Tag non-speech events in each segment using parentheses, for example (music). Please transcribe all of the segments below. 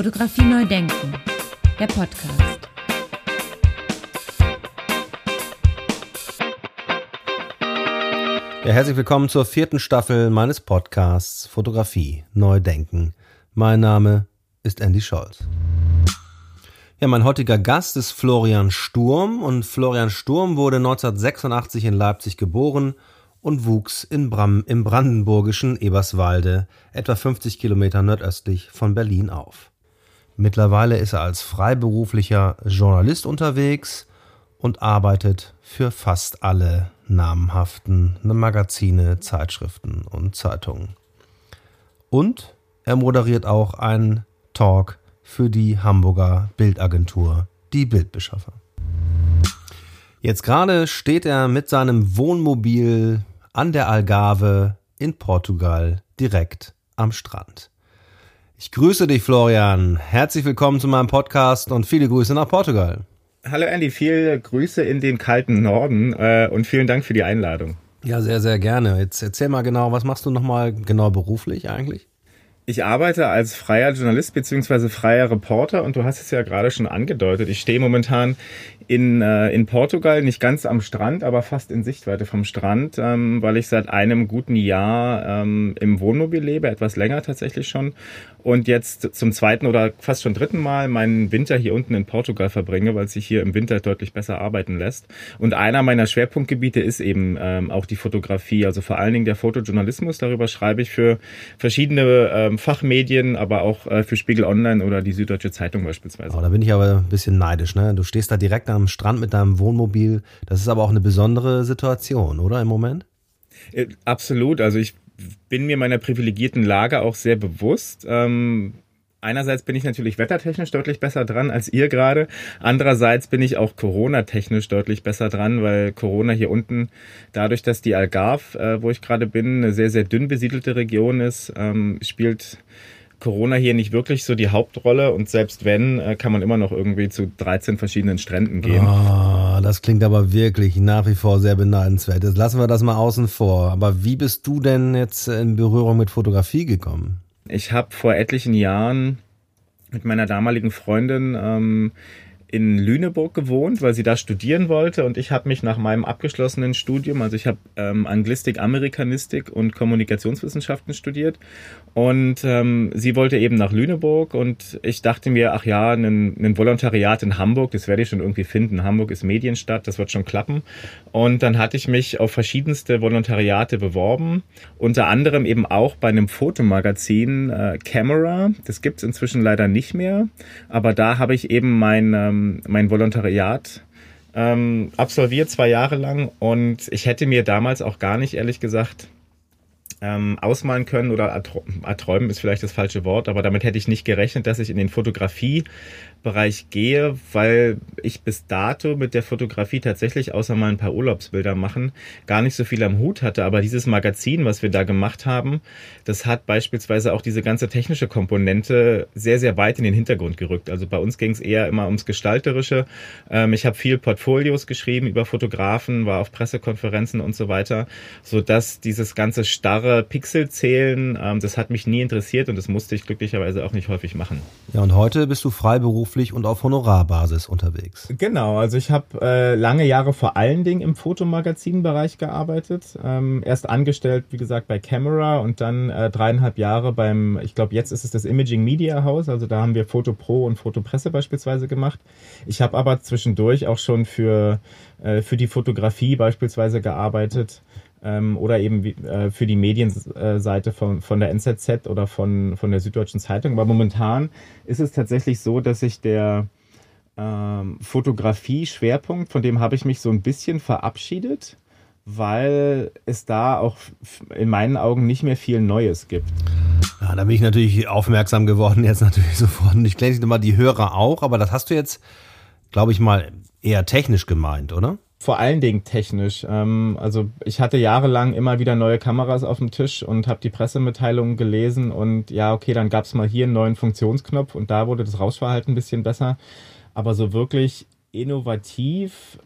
Fotografie neu denken, der Podcast. Ja, herzlich willkommen zur vierten Staffel meines Podcasts Fotografie neu denken. Mein Name ist Andy Scholz. Ja, mein heutiger Gast ist Florian Sturm und Florian Sturm wurde 1986 in Leipzig geboren und wuchs in Bram im brandenburgischen Eberswalde, etwa 50 Kilometer nordöstlich von Berlin auf. Mittlerweile ist er als freiberuflicher Journalist unterwegs und arbeitet für fast alle namhaften Magazine, Zeitschriften und Zeitungen. Und er moderiert auch einen Talk für die Hamburger Bildagentur, die Bildbeschaffer. Jetzt gerade steht er mit seinem Wohnmobil an der Algarve in Portugal direkt am Strand. Ich grüße dich, Florian. Herzlich willkommen zu meinem Podcast und viele Grüße nach Portugal. Hallo Andy, viele Grüße in den kalten Norden äh, und vielen Dank für die Einladung. Ja, sehr, sehr gerne. Jetzt erzähl mal genau, was machst du nochmal genau beruflich eigentlich? Ich arbeite als freier Journalist beziehungsweise freier Reporter und du hast es ja gerade schon angedeutet. Ich stehe momentan in, äh, in Portugal, nicht ganz am Strand, aber fast in Sichtweite vom Strand, ähm, weil ich seit einem guten Jahr ähm, im Wohnmobil lebe, etwas länger tatsächlich schon und jetzt zum zweiten oder fast schon dritten Mal meinen Winter hier unten in Portugal verbringe, weil es sich hier im Winter deutlich besser arbeiten lässt. Und einer meiner Schwerpunktgebiete ist eben ähm, auch die Fotografie, also vor allen Dingen der Fotojournalismus. Darüber schreibe ich für verschiedene ähm, Fachmedien, aber auch äh, für Spiegel Online oder die Süddeutsche Zeitung beispielsweise. Oh, da bin ich aber ein bisschen neidisch. Ne? Du stehst da direkt am Strand mit deinem Wohnmobil. Das ist aber auch eine besondere Situation, oder im Moment? Äh, absolut. Also ich bin mir meiner privilegierten Lage auch sehr bewusst. Ähm, einerseits bin ich natürlich wettertechnisch deutlich besser dran als ihr gerade. Andererseits bin ich auch Corona-technisch deutlich besser dran, weil Corona hier unten, dadurch, dass die Algarve, äh, wo ich gerade bin, eine sehr, sehr dünn besiedelte Region ist, ähm, spielt Corona hier nicht wirklich so die Hauptrolle und selbst wenn, äh, kann man immer noch irgendwie zu 13 verschiedenen Stränden gehen. Oh, das klingt aber wirklich nach wie vor sehr beneidenswert. Jetzt lassen wir das mal außen vor. Aber wie bist du denn jetzt in Berührung mit Fotografie gekommen? Ich habe vor etlichen Jahren mit meiner damaligen Freundin ähm, in Lüneburg gewohnt, weil sie da studieren wollte und ich habe mich nach meinem abgeschlossenen Studium, also ich habe ähm, Anglistik, Amerikanistik und Kommunikationswissenschaften studiert und ähm, sie wollte eben nach Lüneburg und ich dachte mir, ach ja, ein Volontariat in Hamburg, das werde ich schon irgendwie finden. Hamburg ist Medienstadt, das wird schon klappen. Und dann hatte ich mich auf verschiedenste Volontariate beworben, unter anderem eben auch bei einem Fotomagazin äh, Camera. Das gibt's inzwischen leider nicht mehr, aber da habe ich eben mein, ähm, mein Volontariat ähm, absolviert, zwei Jahre lang. Und ich hätte mir damals auch gar nicht, ehrlich gesagt, ähm, ausmalen können oder erträumen ist vielleicht das falsche Wort, aber damit hätte ich nicht gerechnet, dass ich in den Fotografie Bereich gehe, weil ich bis dato mit der Fotografie tatsächlich außer mal ein paar Urlaubsbilder machen gar nicht so viel am Hut hatte. Aber dieses Magazin, was wir da gemacht haben, das hat beispielsweise auch diese ganze technische Komponente sehr, sehr weit in den Hintergrund gerückt. Also bei uns ging es eher immer ums Gestalterische. Ähm, ich habe viel Portfolios geschrieben über Fotografen, war auf Pressekonferenzen und so weiter, so dass dieses ganze starre Pixelzählen, ähm, das hat mich nie interessiert und das musste ich glücklicherweise auch nicht häufig machen. Ja, und heute bist du freiberuflich freiberuflich und auf Honorarbasis unterwegs. Genau, also ich habe äh, lange Jahre vor allen Dingen im Fotomagazinbereich gearbeitet. Ähm, erst angestellt, wie gesagt, bei Camera und dann äh, dreieinhalb Jahre beim, ich glaube, jetzt ist es das Imaging Media House. Also da haben wir Foto Pro und Fotopresse beispielsweise gemacht. Ich habe aber zwischendurch auch schon für, äh, für die Fotografie beispielsweise gearbeitet ähm, oder eben äh, für die Medienseite von, von der NZZ oder von, von der Süddeutschen Zeitung. Aber momentan ist es tatsächlich so, dass sich der ähm, Fotografie-Schwerpunkt, von dem habe ich mich so ein bisschen verabschiedet, weil es da auch in meinen Augen nicht mehr viel Neues gibt. Ja, da bin ich natürlich aufmerksam geworden, (laughs) jetzt natürlich sofort. Und ich kenne nicht mal die Hörer auch, aber das hast du jetzt, glaube ich mal, eher technisch gemeint, oder? Vor allen Dingen technisch. Ähm, also ich hatte jahrelang immer wieder neue Kameras auf dem Tisch und habe die Pressemitteilungen gelesen und ja, okay, dann gab's mal hier einen neuen Funktionsknopf und da wurde das Rauschverhalten ein bisschen besser. Aber so wirklich innovativ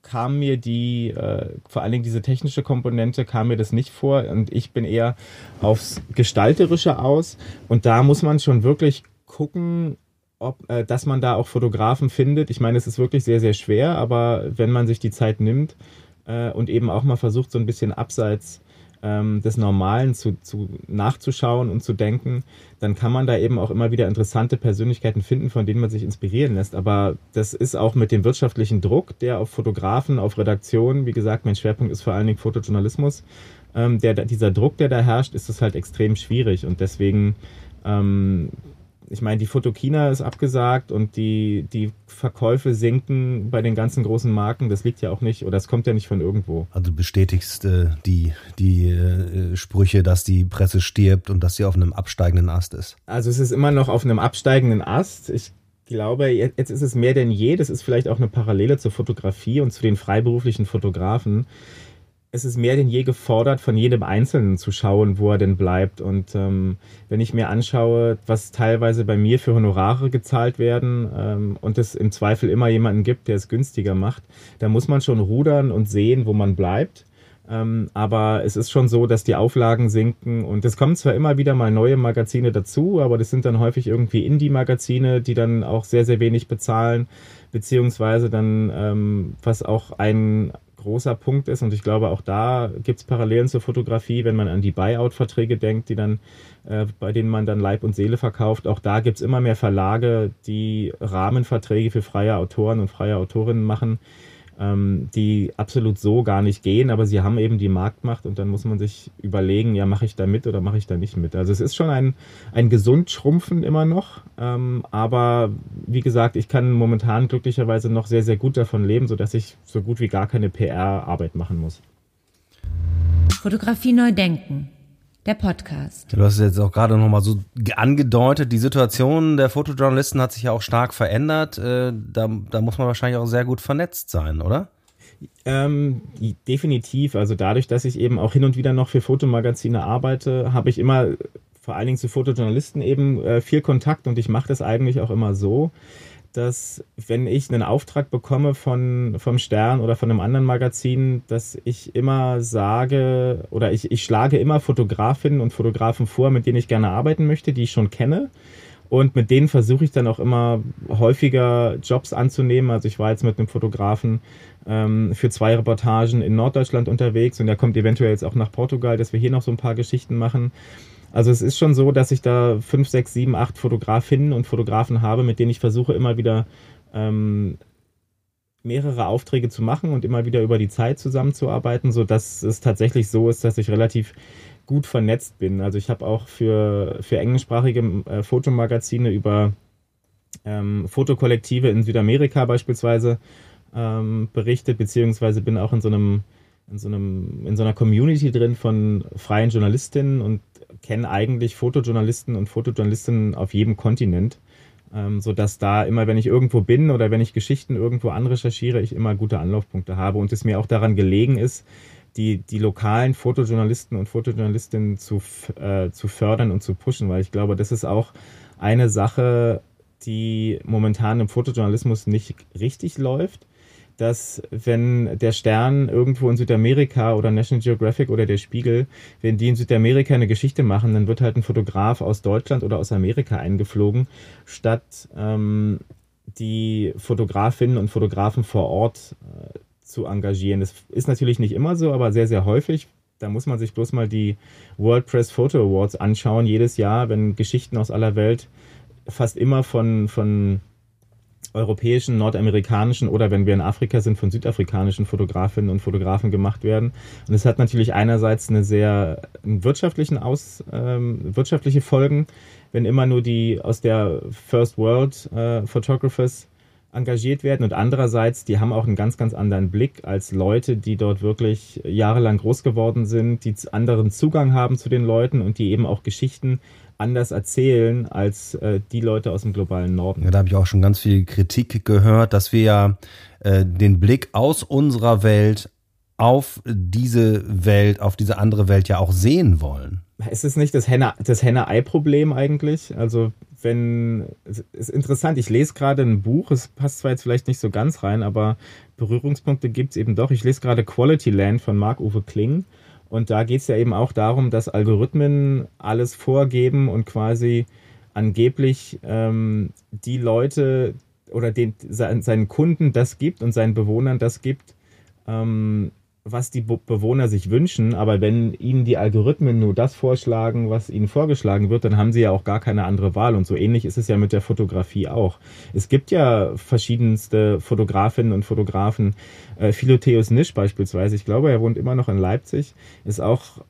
kam mir die, äh, vor allen Dingen diese technische Komponente, kam mir das nicht vor und ich bin eher aufs Gestalterische aus und da muss man schon wirklich gucken, ob, äh, dass man da auch Fotografen findet. Ich meine, es ist wirklich sehr, sehr schwer, aber wenn man sich die Zeit nimmt äh, und eben auch mal versucht, so ein bisschen abseits ähm, des Normalen zu, zu, nachzuschauen und zu denken, dann kann man da eben auch immer wieder interessante Persönlichkeiten finden, von denen man sich inspirieren lässt. Aber das ist auch mit dem wirtschaftlichen Druck, der auf Fotografen, auf Redaktionen, wie gesagt, mein Schwerpunkt ist vor allen Dingen Fotojournalismus, ähm, der, dieser Druck, der da herrscht, ist es halt extrem schwierig. Und deswegen ähm, ich meine, die Fotokina ist abgesagt und die, die Verkäufe sinken bei den ganzen großen Marken. Das liegt ja auch nicht, oder es kommt ja nicht von irgendwo. Also du bestätigst äh, die, die äh, Sprüche, dass die Presse stirbt und dass sie auf einem absteigenden Ast ist. Also es ist immer noch auf einem absteigenden Ast. Ich glaube, jetzt ist es mehr denn je. Das ist vielleicht auch eine Parallele zur Fotografie und zu den freiberuflichen Fotografen es ist mehr denn je gefordert, von jedem Einzelnen zu schauen, wo er denn bleibt. Und ähm, wenn ich mir anschaue, was teilweise bei mir für Honorare gezahlt werden ähm, und es im Zweifel immer jemanden gibt, der es günstiger macht, da muss man schon rudern und sehen, wo man bleibt. Ähm, aber es ist schon so, dass die Auflagen sinken und es kommen zwar immer wieder mal neue Magazine dazu, aber das sind dann häufig irgendwie Indie-Magazine, die dann auch sehr, sehr wenig bezahlen, beziehungsweise dann, ähm, was auch ein großer Punkt ist. Und ich glaube, auch da gibt es Parallelen zur Fotografie, wenn man an die Buyout-Verträge denkt, die dann, äh, bei denen man dann Leib und Seele verkauft. Auch da gibt es immer mehr Verlage, die Rahmenverträge für freie Autoren und freie Autorinnen machen ähm, die absolut so gar nicht gehen, aber sie haben eben die Marktmacht und dann muss man sich überlegen, ja, mache ich da mit oder mache ich da nicht mit. Also es ist schon ein, ein gesund Schrumpfen immer noch, ähm, aber wie gesagt, ich kann momentan glücklicherweise noch sehr, sehr gut davon leben, sodass ich so gut wie gar keine PR-Arbeit machen muss. Fotografie neu denken der Podcast. Du hast es jetzt auch gerade nochmal so angedeutet, die Situation der Fotojournalisten hat sich ja auch stark verändert. Äh, da, da muss man wahrscheinlich auch sehr gut vernetzt sein, oder? Ähm, definitiv. Also dadurch, dass ich eben auch hin und wieder noch für Fotomagazine arbeite, habe ich immer vor allen Dingen zu Fotojournalisten eben äh, viel Kontakt und ich mache das eigentlich auch immer so, dass wenn ich einen Auftrag bekomme von, vom Stern oder von einem anderen Magazin, dass ich immer sage oder ich, ich schlage immer Fotografinnen und Fotografen vor, mit denen ich gerne arbeiten möchte, die ich schon kenne. Und mit denen versuche ich dann auch immer häufiger Jobs anzunehmen. Also ich war jetzt mit einem Fotografen ähm, für zwei Reportagen in Norddeutschland unterwegs und der kommt eventuell jetzt auch nach Portugal, dass wir hier noch so ein paar Geschichten machen. Also es ist schon so, dass ich da fünf, sechs, sieben, acht Fotografinnen und Fotografen habe, mit denen ich versuche immer wieder ähm, mehrere Aufträge zu machen und immer wieder über die Zeit zusammenzuarbeiten, sodass es tatsächlich so ist, dass ich relativ gut vernetzt bin. Also ich habe auch für, für englischsprachige äh, Fotomagazine über ähm, Fotokollektive in Südamerika beispielsweise ähm, berichtet, beziehungsweise bin auch in so einem in so einem in so einer Community drin von freien Journalistinnen und kenne eigentlich Fotojournalisten und Fotojournalistinnen auf jedem Kontinent, ähm, sodass da immer, wenn ich irgendwo bin oder wenn ich Geschichten irgendwo anrecherchiere, ich immer gute Anlaufpunkte habe. Und es mir auch daran gelegen ist, die, die lokalen Fotojournalisten und Fotojournalistinnen zu, äh, zu fördern und zu pushen, weil ich glaube, das ist auch eine Sache, die momentan im Fotojournalismus nicht richtig läuft dass wenn der Stern irgendwo in Südamerika oder National Geographic oder der Spiegel, wenn die in Südamerika eine Geschichte machen, dann wird halt ein Fotograf aus Deutschland oder aus Amerika eingeflogen, statt ähm, die Fotografinnen und Fotografen vor Ort äh, zu engagieren. Das ist natürlich nicht immer so, aber sehr, sehr häufig. Da muss man sich bloß mal die World Press Photo Awards anschauen, jedes Jahr, wenn Geschichten aus aller Welt fast immer von, von europäischen, nordamerikanischen oder wenn wir in Afrika sind, von südafrikanischen Fotografinnen und Fotografen gemacht werden. Und es hat natürlich einerseits eine sehr wirtschaftlichen Aus, ähm, wirtschaftliche Folgen, wenn immer nur die aus der First World äh, Photographers engagiert werden und andererseits, die haben auch einen ganz, ganz anderen Blick als Leute, die dort wirklich jahrelang groß geworden sind, die anderen Zugang haben zu den Leuten und die eben auch Geschichten anders erzählen als äh, die Leute aus dem globalen Norden. Ja, da habe ich auch schon ganz viel Kritik gehört, dass wir ja äh, den Blick aus unserer Welt auf diese Welt, auf diese andere Welt ja auch sehen wollen. Ist es nicht das Henne-Ei-Problem eigentlich? Also wenn, es ist interessant, ich lese gerade ein Buch, es passt zwar jetzt vielleicht nicht so ganz rein, aber Berührungspunkte gibt es eben doch. Ich lese gerade Quality Land von Marc-Uwe Kling und da geht es ja eben auch darum, dass Algorithmen alles vorgeben und quasi angeblich ähm, die Leute oder den, seinen Kunden das gibt und seinen Bewohnern das gibt, ähm, was die Bewohner sich wünschen, aber wenn ihnen die Algorithmen nur das vorschlagen, was ihnen vorgeschlagen wird, dann haben sie ja auch gar keine andere Wahl. Und so ähnlich ist es ja mit der Fotografie auch. Es gibt ja verschiedenste Fotografinnen und Fotografen. Äh, Philotheus Nisch beispielsweise, ich glaube, er wohnt immer noch in Leipzig, ist auch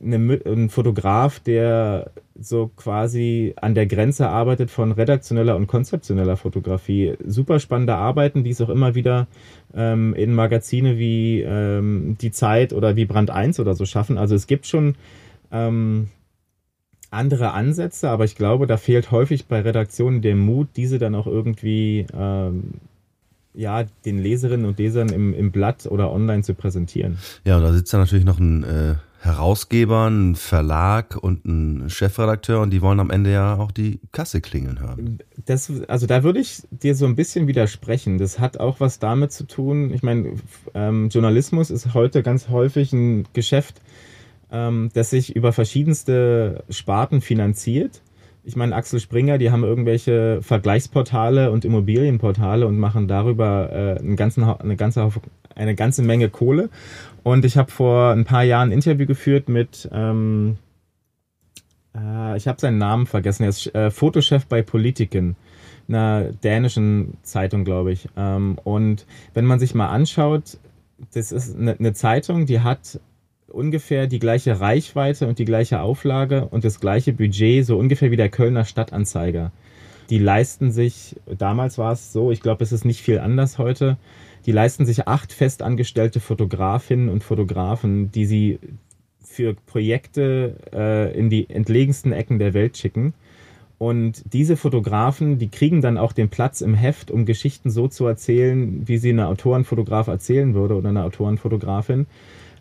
ein Fotograf, der so quasi an der Grenze arbeitet von redaktioneller und konzeptioneller Fotografie. Super spannende Arbeiten, die es auch immer wieder ähm, in Magazine wie ähm, Die Zeit oder wie Brand 1 oder so schaffen. Also es gibt schon ähm, andere Ansätze, aber ich glaube, da fehlt häufig bei Redaktionen der Mut, diese dann auch irgendwie ähm, ja, den Leserinnen und Lesern im, im Blatt oder online zu präsentieren. Ja, und da sitzt dann natürlich noch ein äh, Herausgeber, ein Verlag und ein Chefredakteur und die wollen am Ende ja auch die Kasse klingeln hören. Das, also da würde ich dir so ein bisschen widersprechen. Das hat auch was damit zu tun. Ich meine, ähm, Journalismus ist heute ganz häufig ein Geschäft, ähm, das sich über verschiedenste Sparten finanziert. Ich meine, Axel Springer, die haben irgendwelche Vergleichsportale und Immobilienportale und machen darüber äh, einen ganzen, eine, ganze, eine ganze Menge Kohle. Und ich habe vor ein paar Jahren ein Interview geführt mit, ähm, äh, ich habe seinen Namen vergessen, er ist äh, Fotochef bei Politiken, einer dänischen Zeitung, glaube ich. Ähm, und wenn man sich mal anschaut, das ist eine, eine Zeitung, die hat ungefähr die gleiche Reichweite und die gleiche Auflage und das gleiche Budget, so ungefähr wie der Kölner Stadtanzeiger. Die leisten sich, damals war es so, ich glaube, es ist nicht viel anders heute, die leisten sich acht festangestellte Fotografinnen und Fotografen, die sie für Projekte äh, in die entlegensten Ecken der Welt schicken. Und diese Fotografen, die kriegen dann auch den Platz im Heft, um Geschichten so zu erzählen, wie sie eine Autorenfotograf erzählen würde oder eine Autorenfotografin.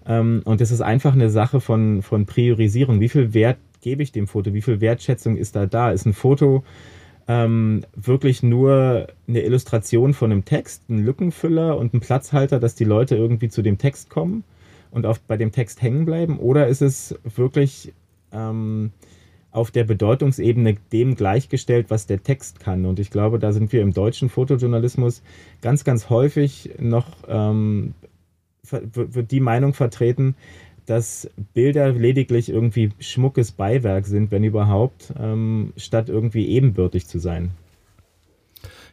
Ähm, und das ist einfach eine Sache von, von Priorisierung. Wie viel Wert gebe ich dem Foto? Wie viel Wertschätzung ist da da? Ist ein Foto ähm, wirklich nur eine Illustration von einem Text, ein Lückenfüller und ein Platzhalter, dass die Leute irgendwie zu dem Text kommen und auf, bei dem Text hängen bleiben? Oder ist es wirklich ähm, auf der Bedeutungsebene dem gleichgestellt, was der Text kann? Und ich glaube, da sind wir im deutschen Fotojournalismus ganz, ganz häufig noch, ähm, wird die Meinung vertreten, dass Bilder lediglich irgendwie schmuckes Beiwerk sind, wenn überhaupt, ähm, statt irgendwie ebenbürtig zu sein.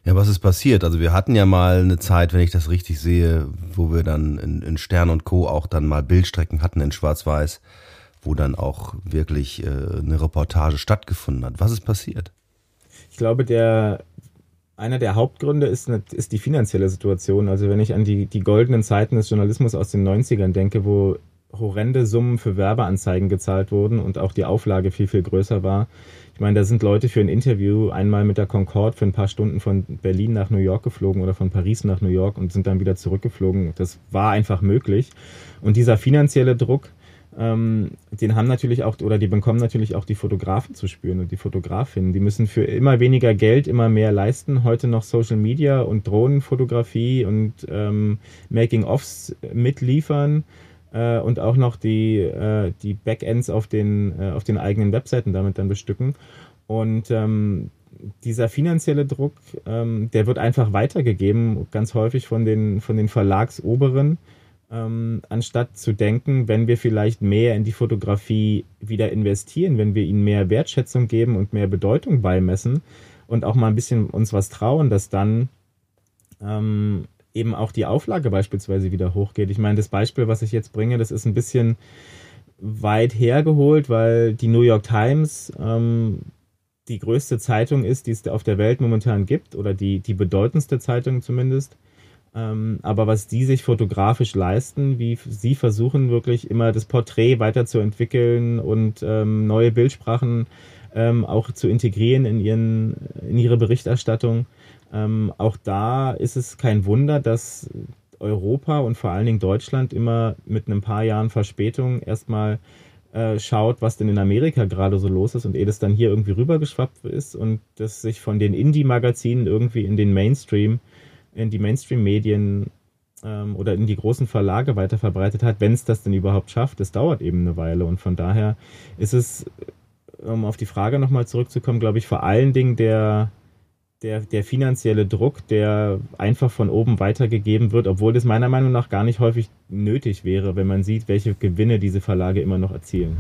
Ja, was ist passiert? Also wir hatten ja mal eine Zeit, wenn ich das richtig sehe, wo wir dann in, in Stern und Co. auch dann mal Bildstrecken hatten in Schwarz-Weiß, wo dann auch wirklich äh, eine Reportage stattgefunden hat. Was ist passiert? Ich glaube, der einer der Hauptgründe ist, ist die finanzielle Situation. Also wenn ich an die, die goldenen Zeiten des Journalismus aus den 90ern denke, wo horrende Summen für Werbeanzeigen gezahlt wurden und auch die Auflage viel, viel größer war. Ich meine, da sind Leute für ein Interview einmal mit der Concorde für ein paar Stunden von Berlin nach New York geflogen oder von Paris nach New York und sind dann wieder zurückgeflogen. Das war einfach möglich. Und dieser finanzielle Druck, ähm, den haben natürlich auch, oder die bekommen natürlich auch die Fotografen zu spüren und die Fotografinnen. Die müssen für immer weniger Geld immer mehr leisten. Heute noch Social Media und Drohnenfotografie und ähm, Making-ofs mitliefern äh, und auch noch die, äh, die Backends auf den, äh, auf den eigenen Webseiten damit dann bestücken. Und ähm, dieser finanzielle Druck, ähm, der wird einfach weitergegeben, ganz häufig von den, von den Verlagsoberen, ähm, anstatt zu denken, wenn wir vielleicht mehr in die Fotografie wieder investieren, wenn wir ihnen mehr Wertschätzung geben und mehr Bedeutung beimessen und auch mal ein bisschen uns was trauen, dass dann ähm, eben auch die Auflage beispielsweise wieder hochgeht. Ich meine, das Beispiel, was ich jetzt bringe, das ist ein bisschen weit hergeholt, weil die New York Times ähm, die größte Zeitung ist, die es auf der Welt momentan gibt, oder die, die bedeutendste Zeitung zumindest. Ähm, aber was die sich fotografisch leisten, wie sie versuchen wirklich immer das Porträt weiterzuentwickeln und ähm, neue Bildsprachen ähm, auch zu integrieren in, ihren, in ihre Berichterstattung. Ähm, auch da ist es kein Wunder, dass Europa und vor allen Dingen Deutschland immer mit ein paar Jahren Verspätung erstmal äh, schaut, was denn in Amerika gerade so los ist und ehe das dann hier irgendwie rübergeschwappt ist und das sich von den Indie-Magazinen irgendwie in den Mainstream, in die Mainstream-Medien ähm, oder in die großen Verlage weiter verbreitet hat, wenn es das denn überhaupt schafft. Das dauert eben eine Weile und von daher ist es um auf die Frage nochmal zurückzukommen, glaube ich, vor allen Dingen der, der, der finanzielle Druck, der einfach von oben weitergegeben wird, obwohl das meiner Meinung nach gar nicht häufig nötig wäre, wenn man sieht, welche Gewinne diese Verlage immer noch erzielen.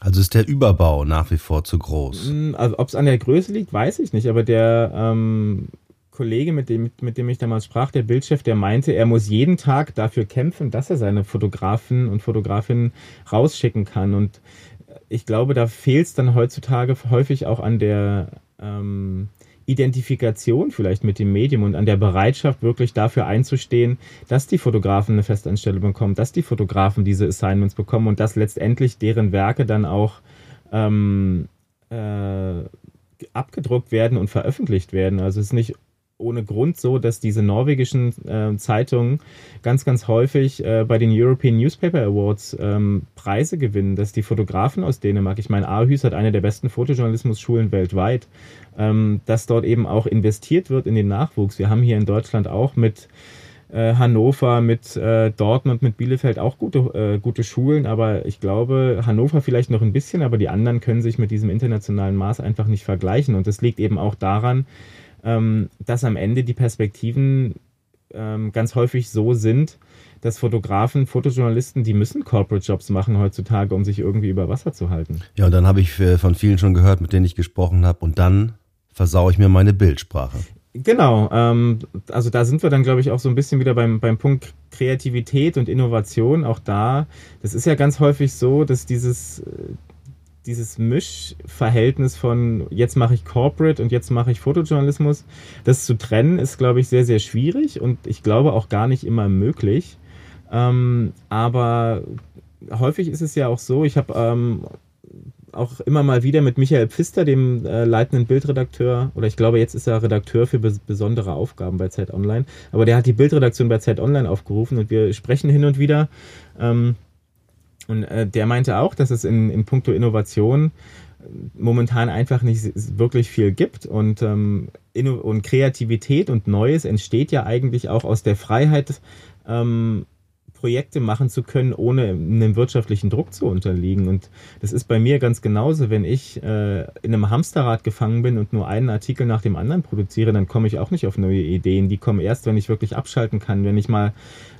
Also ist der Überbau nach wie vor zu groß? Hm, also, Ob es an der Größe liegt, weiß ich nicht, aber der ähm, Kollege, mit dem, mit dem ich damals sprach, der Bildchef, der meinte, er muss jeden Tag dafür kämpfen, dass er seine Fotografen und Fotografinnen rausschicken kann. Und ich glaube, da fehlt es dann heutzutage häufig auch an der ähm, Identifikation vielleicht mit dem Medium und an der Bereitschaft, wirklich dafür einzustehen, dass die Fotografen eine Festanstellung bekommen, dass die Fotografen diese Assignments bekommen und dass letztendlich deren Werke dann auch ähm, äh, abgedruckt werden und veröffentlicht werden. Also es ist nicht ohne Grund so, dass diese norwegischen äh, Zeitungen ganz, ganz häufig äh, bei den European Newspaper Awards ähm, Preise gewinnen, dass die Fotografen aus Dänemark, ich meine, Aarhus hat eine der besten Fotojournalismus-Schulen weltweit, ähm, dass dort eben auch investiert wird in den Nachwuchs. Wir haben hier in Deutschland auch mit äh, Hannover, mit äh, Dortmund, mit Bielefeld auch gute, äh, gute Schulen, aber ich glaube, Hannover vielleicht noch ein bisschen, aber die anderen können sich mit diesem internationalen Maß einfach nicht vergleichen. Und das liegt eben auch daran, ähm, dass am Ende die Perspektiven ähm, ganz häufig so sind, dass Fotografen, Fotojournalisten, die müssen Corporate Jobs machen heutzutage, um sich irgendwie über Wasser zu halten. Ja, und dann habe ich äh, von vielen schon gehört, mit denen ich gesprochen habe, und dann versaue ich mir meine Bildsprache. Genau, ähm, also da sind wir dann, glaube ich, auch so ein bisschen wieder beim, beim Punkt Kreativität und Innovation. Auch da, das ist ja ganz häufig so, dass dieses, äh, dieses Mischverhältnis von jetzt mache ich Corporate und jetzt mache ich Fotojournalismus, das zu trennen, ist, glaube ich, sehr, sehr schwierig und ich glaube auch gar nicht immer möglich. Ähm, aber häufig ist es ja auch so, ich habe ähm, auch immer mal wieder mit Michael Pfister, dem äh, leitenden Bildredakteur, oder ich glaube, jetzt ist er Redakteur für bes besondere Aufgaben bei Zeit Online, aber der hat die Bildredaktion bei Zeit Online aufgerufen und wir sprechen hin und wieder. Ähm, und äh, der meinte auch, dass es in, in puncto Innovation äh, momentan einfach nicht wirklich viel gibt. Und, ähm, und Kreativität und Neues entsteht ja eigentlich auch aus der Freiheit, ähm, Projekte machen zu können, ohne einem wirtschaftlichen Druck zu unterliegen. Und das ist bei mir ganz genauso, wenn ich äh, in einem Hamsterrad gefangen bin und nur einen Artikel nach dem anderen produziere, dann komme ich auch nicht auf neue Ideen. Die kommen erst, wenn ich wirklich abschalten kann, wenn ich mal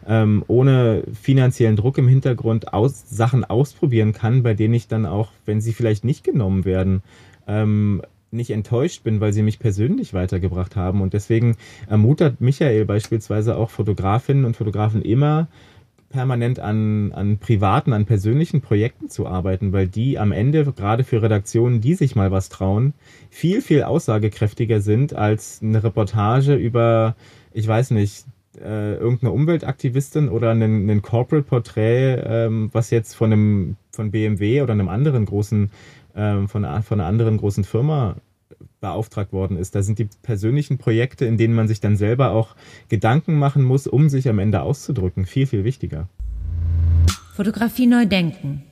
ähm, ohne finanziellen Druck im Hintergrund aus, Sachen ausprobieren kann, bei denen ich dann auch, wenn sie vielleicht nicht genommen werden, ähm, nicht enttäuscht bin, weil sie mich persönlich weitergebracht haben. Und deswegen ermutigt Michael beispielsweise auch Fotografinnen und Fotografen immer, permanent an, an privaten, an persönlichen Projekten zu arbeiten, weil die am Ende, gerade für Redaktionen, die sich mal was trauen, viel, viel aussagekräftiger sind als eine Reportage über, ich weiß nicht, äh, irgendeine Umweltaktivistin oder ein, ein Corporate Porträt, ähm, was jetzt von einem von BMW oder einem anderen großen, ähm, von, von einer anderen großen Firma beauftragt worden ist. Da sind die persönlichen Projekte, in denen man sich dann selber auch Gedanken machen muss, um sich am Ende auszudrücken, viel, viel wichtiger. Fotografie neu denken.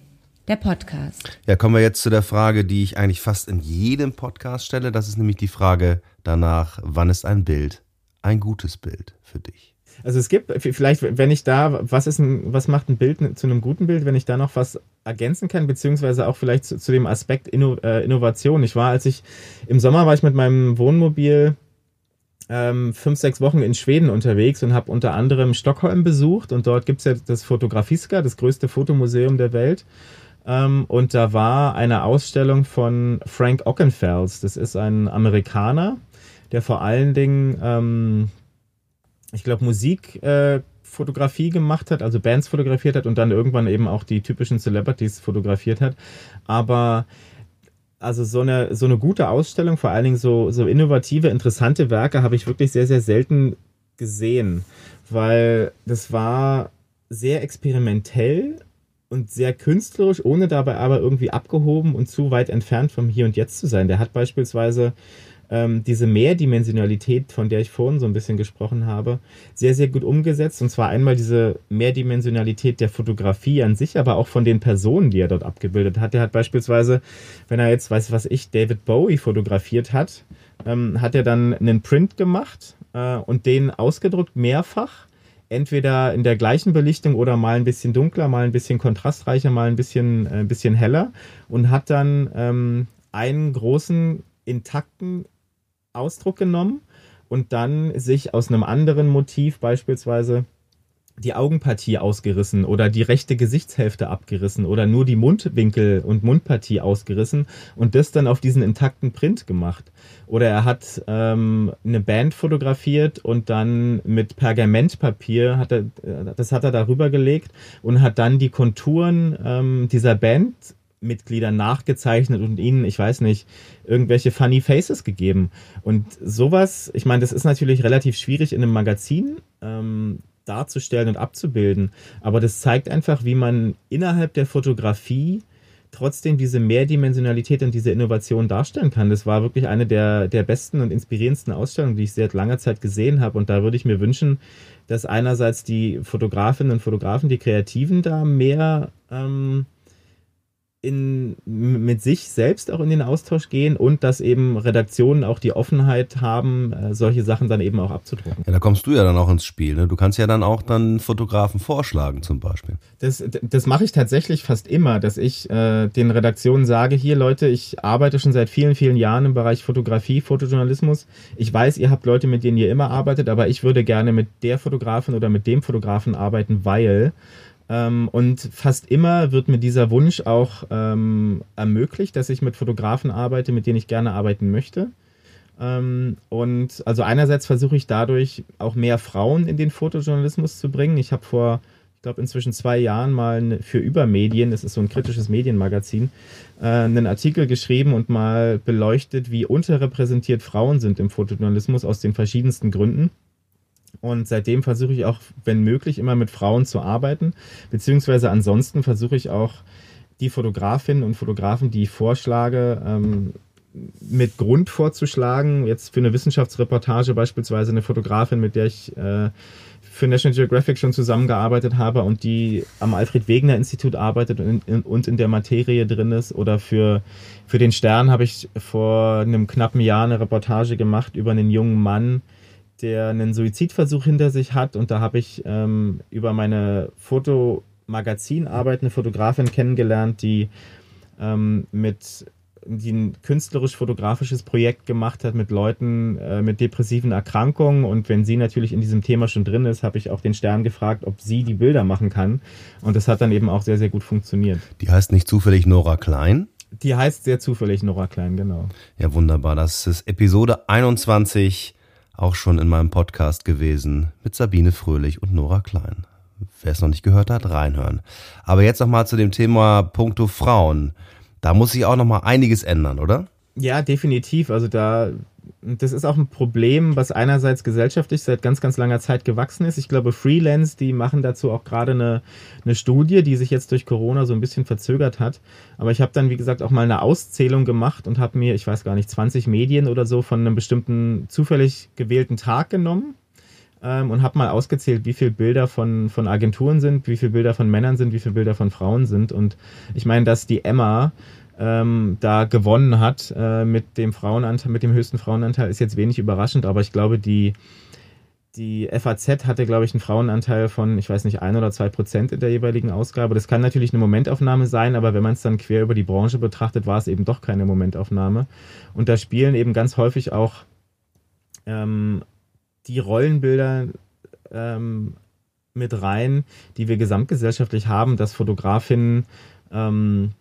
Der Podcast. Ja, kommen wir jetzt zu der Frage, die ich eigentlich fast in jedem Podcast stelle. Das ist nämlich die Frage danach, wann ist ein Bild ein gutes Bild für dich? Also es gibt vielleicht, wenn ich da, was ist ein, was macht ein Bild zu einem guten Bild, wenn ich da noch was ergänzen kann, beziehungsweise auch vielleicht zu, zu dem Aspekt Inno, äh, Innovation. Ich war, als ich im Sommer war ich mit meinem Wohnmobil ähm, fünf, sechs Wochen in Schweden unterwegs und habe unter anderem Stockholm besucht und dort gibt es ja das Fotografiska, das größte Fotomuseum der Welt. Ähm, und da war eine Ausstellung von Frank Ockenfels. Das ist ein Amerikaner, der vor allen Dingen ähm, ich glaube, Musikfotografie äh, gemacht hat, also Bands fotografiert hat und dann irgendwann eben auch die typischen Celebrities fotografiert hat. Aber also so eine, so eine gute Ausstellung, vor allen Dingen so, so innovative, interessante Werke habe ich wirklich sehr, sehr selten gesehen, weil das war sehr experimentell und sehr künstlerisch, ohne dabei aber irgendwie abgehoben und zu weit entfernt vom Hier und Jetzt zu sein. Der hat beispielsweise ähm, diese Mehrdimensionalität, von der ich vorhin so ein bisschen gesprochen habe, sehr, sehr gut umgesetzt. Und zwar einmal diese Mehrdimensionalität der Fotografie an sich, aber auch von den Personen, die er dort abgebildet hat. Er hat beispielsweise, wenn er jetzt, weiß was ich, David Bowie fotografiert hat, ähm, hat er dann einen Print gemacht äh, und den ausgedruckt mehrfach entweder in der gleichen Belichtung oder mal ein bisschen dunkler, mal ein bisschen kontrastreicher, mal ein bisschen, äh, ein bisschen heller und hat dann ähm, einen großen intakten Ausdruck genommen und dann sich aus einem anderen Motiv beispielsweise die Augenpartie ausgerissen oder die rechte Gesichtshälfte abgerissen oder nur die Mundwinkel und Mundpartie ausgerissen und das dann auf diesen intakten Print gemacht. Oder er hat ähm, eine Band fotografiert und dann mit Pergamentpapier hat er, das hat er darüber gelegt und hat dann die Konturen ähm, dieser Band Mitglieder nachgezeichnet und ihnen, ich weiß nicht, irgendwelche funny Faces gegeben. Und sowas, ich meine, das ist natürlich relativ schwierig in einem Magazin. Ähm, darzustellen und abzubilden. Aber das zeigt einfach, wie man innerhalb der Fotografie trotzdem diese Mehrdimensionalität und diese Innovation darstellen kann. Das war wirklich eine der, der besten und inspirierendsten Ausstellungen, die ich seit langer Zeit gesehen habe. Und da würde ich mir wünschen, dass einerseits die Fotografinnen und Fotografen, die Kreativen da mehr ähm, in, mit sich selbst auch in den Austausch gehen und dass eben Redaktionen auch die Offenheit haben, äh, solche Sachen dann eben auch abzudrucken. Ja, da kommst du ja dann auch ins Spiel. Ne? Du kannst ja dann auch dann Fotografen vorschlagen zum Beispiel. Das, das mache ich tatsächlich fast immer, dass ich äh, den Redaktionen sage, hier Leute, ich arbeite schon seit vielen, vielen Jahren im Bereich Fotografie, Fotojournalismus. Ich weiß, ihr habt Leute, mit denen ihr immer arbeitet, aber ich würde gerne mit der Fotografin oder mit dem Fotografen arbeiten, weil ähm, und fast immer wird mir dieser Wunsch auch ähm, ermöglicht, dass ich mit Fotografen arbeite, mit denen ich gerne arbeiten möchte. Ähm, und also einerseits versuche ich dadurch auch mehr Frauen in den Fotojournalismus zu bringen. Ich habe vor, ich glaube, inzwischen zwei Jahren mal für Übermedien, das ist so ein kritisches Medienmagazin, äh, einen Artikel geschrieben und mal beleuchtet, wie unterrepräsentiert Frauen sind im Fotojournalismus aus den verschiedensten Gründen. Und seitdem versuche ich auch, wenn möglich, immer mit Frauen zu arbeiten. Beziehungsweise ansonsten versuche ich auch, die Fotografinnen und Fotografen, die ich vorschlage, ähm, mit Grund vorzuschlagen. Jetzt für eine Wissenschaftsreportage beispielsweise eine Fotografin, mit der ich äh, für National Geographic schon zusammengearbeitet habe und die am Alfred Wegener Institut arbeitet und in, und in der Materie drin ist. Oder für, für den Stern habe ich vor einem knappen Jahr eine Reportage gemacht über einen jungen Mann, der einen Suizidversuch hinter sich hat. Und da habe ich ähm, über meine Fotomagazinarbeit eine Fotografin kennengelernt, die ähm, mit die ein künstlerisch-fotografisches Projekt gemacht hat mit Leuten äh, mit depressiven Erkrankungen. Und wenn sie natürlich in diesem Thema schon drin ist, habe ich auch den Stern gefragt, ob sie die Bilder machen kann. Und das hat dann eben auch sehr, sehr gut funktioniert. Die heißt nicht zufällig Nora Klein? Die heißt sehr zufällig Nora Klein, genau. Ja, wunderbar. Das ist Episode 21 auch schon in meinem Podcast gewesen mit Sabine Fröhlich und Nora Klein. Wer es noch nicht gehört hat, reinhören. Aber jetzt nochmal zu dem Thema Punkto Frauen. Da muss sich auch nochmal einiges ändern, oder? Ja, definitiv. Also da das ist auch ein Problem, was einerseits gesellschaftlich seit ganz, ganz langer Zeit gewachsen ist. Ich glaube, Freelance, die machen dazu auch gerade eine, eine Studie, die sich jetzt durch Corona so ein bisschen verzögert hat. Aber ich habe dann, wie gesagt, auch mal eine Auszählung gemacht und habe mir, ich weiß gar nicht, 20 Medien oder so von einem bestimmten zufällig gewählten Tag genommen ähm, und habe mal ausgezählt, wie viele Bilder von, von Agenturen sind, wie viele Bilder von Männern sind, wie viele Bilder von Frauen sind. Und ich meine, dass die Emma ähm, da gewonnen hat äh, mit dem Frauenanteil, mit dem höchsten Frauenanteil, ist jetzt wenig überraschend, aber ich glaube, die, die FAZ hatte, glaube ich, einen Frauenanteil von, ich weiß nicht, ein oder zwei Prozent in der jeweiligen Ausgabe. Das kann natürlich eine Momentaufnahme sein, aber wenn man es dann quer über die Branche betrachtet, war es eben doch keine Momentaufnahme. Und da spielen eben ganz häufig auch ähm, die Rollenbilder ähm, mit rein, die wir gesamtgesellschaftlich haben, dass Fotografinnen ähm,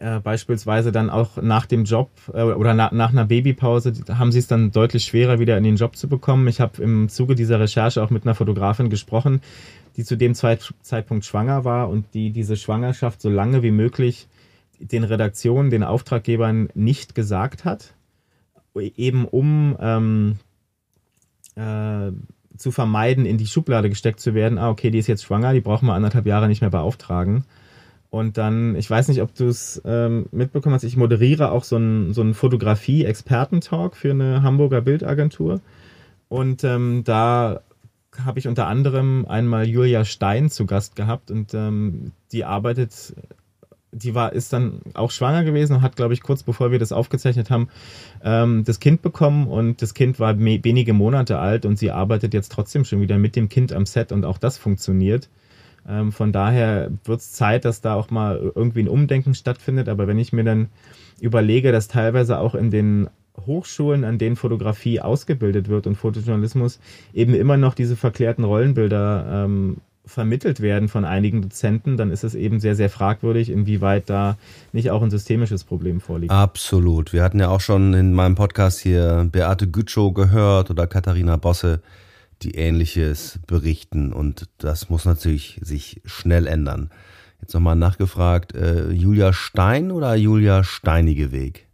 äh, beispielsweise dann auch nach dem Job äh, oder na, nach einer Babypause haben sie es dann deutlich schwerer, wieder in den Job zu bekommen. Ich habe im Zuge dieser Recherche auch mit einer Fotografin gesprochen, die zu dem Zeit, Zeitpunkt schwanger war und die diese Schwangerschaft so lange wie möglich den Redaktionen, den Auftraggebern nicht gesagt hat, eben um ähm, äh, zu vermeiden, in die Schublade gesteckt zu werden. Ah, okay, die ist jetzt schwanger, die brauchen wir anderthalb Jahre nicht mehr beauftragen. Und dann, ich weiß nicht, ob du es ähm, mitbekommen hast, ich moderiere auch so einen so Fotografie-Experten-Talk für eine Hamburger Bildagentur. Und ähm, da habe ich unter anderem einmal Julia Stein zu Gast gehabt und ähm, die arbeitet die war, ist dann auch schwanger gewesen und hat, glaube ich, kurz bevor wir das aufgezeichnet haben, ähm, das Kind bekommen und das Kind war wenige Monate alt und sie arbeitet jetzt trotzdem schon wieder mit dem Kind am Set und auch das funktioniert. Ähm, von daher wird es Zeit, dass da auch mal irgendwie ein Umdenken stattfindet. Aber wenn ich mir dann überlege, dass teilweise auch in den Hochschulen, an denen Fotografie ausgebildet wird und Fotojournalismus eben immer noch diese verklärten Rollenbilder ähm, vermittelt werden von einigen Dozenten, dann ist es eben sehr, sehr fragwürdig, inwieweit da nicht auch ein systemisches Problem vorliegt. Absolut. Wir hatten ja auch schon in meinem Podcast hier Beate Gütschow gehört oder Katharina Bosse, die ähnliches berichten und das muss natürlich sich schnell ändern. Jetzt nochmal nachgefragt, äh, Julia Stein oder Julia Steinigeweg?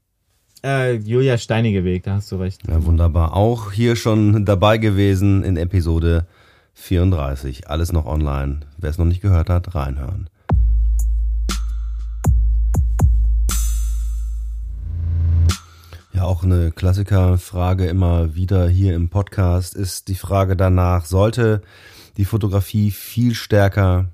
Äh, Julia Steinigeweg, da hast du recht. Ja, wunderbar. Auch hier schon dabei gewesen in Episode 34. Alles noch online. Wer es noch nicht gehört hat, reinhören. Ja, auch eine Klassikerfrage immer wieder hier im Podcast ist die Frage danach, sollte die Fotografie viel stärker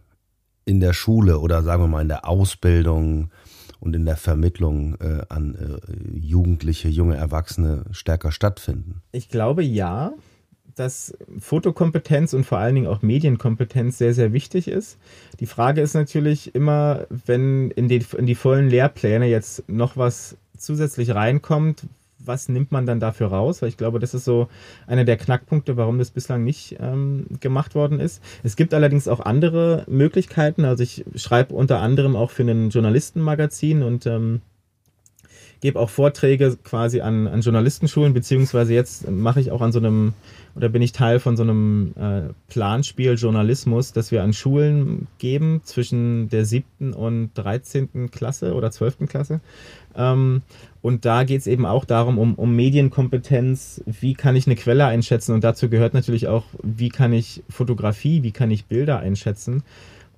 in der Schule oder sagen wir mal in der Ausbildung und in der Vermittlung äh, an äh, Jugendliche, junge Erwachsene stärker stattfinden? Ich glaube ja dass Fotokompetenz und vor allen Dingen auch Medienkompetenz sehr, sehr wichtig ist. Die Frage ist natürlich immer, wenn in die, in die vollen Lehrpläne jetzt noch was zusätzlich reinkommt, was nimmt man dann dafür raus? Weil ich glaube, das ist so einer der Knackpunkte, warum das bislang nicht ähm, gemacht worden ist. Es gibt allerdings auch andere Möglichkeiten. Also ich schreibe unter anderem auch für ein Journalistenmagazin und ähm, gebe auch Vorträge quasi an, an Journalistenschulen, beziehungsweise jetzt mache ich auch an so einem oder bin ich Teil von so einem äh, Planspiel Journalismus, das wir an Schulen geben zwischen der siebten und dreizehnten Klasse oder zwölften Klasse. Ähm, und da geht es eben auch darum, um, um Medienkompetenz, wie kann ich eine Quelle einschätzen und dazu gehört natürlich auch, wie kann ich Fotografie, wie kann ich Bilder einschätzen.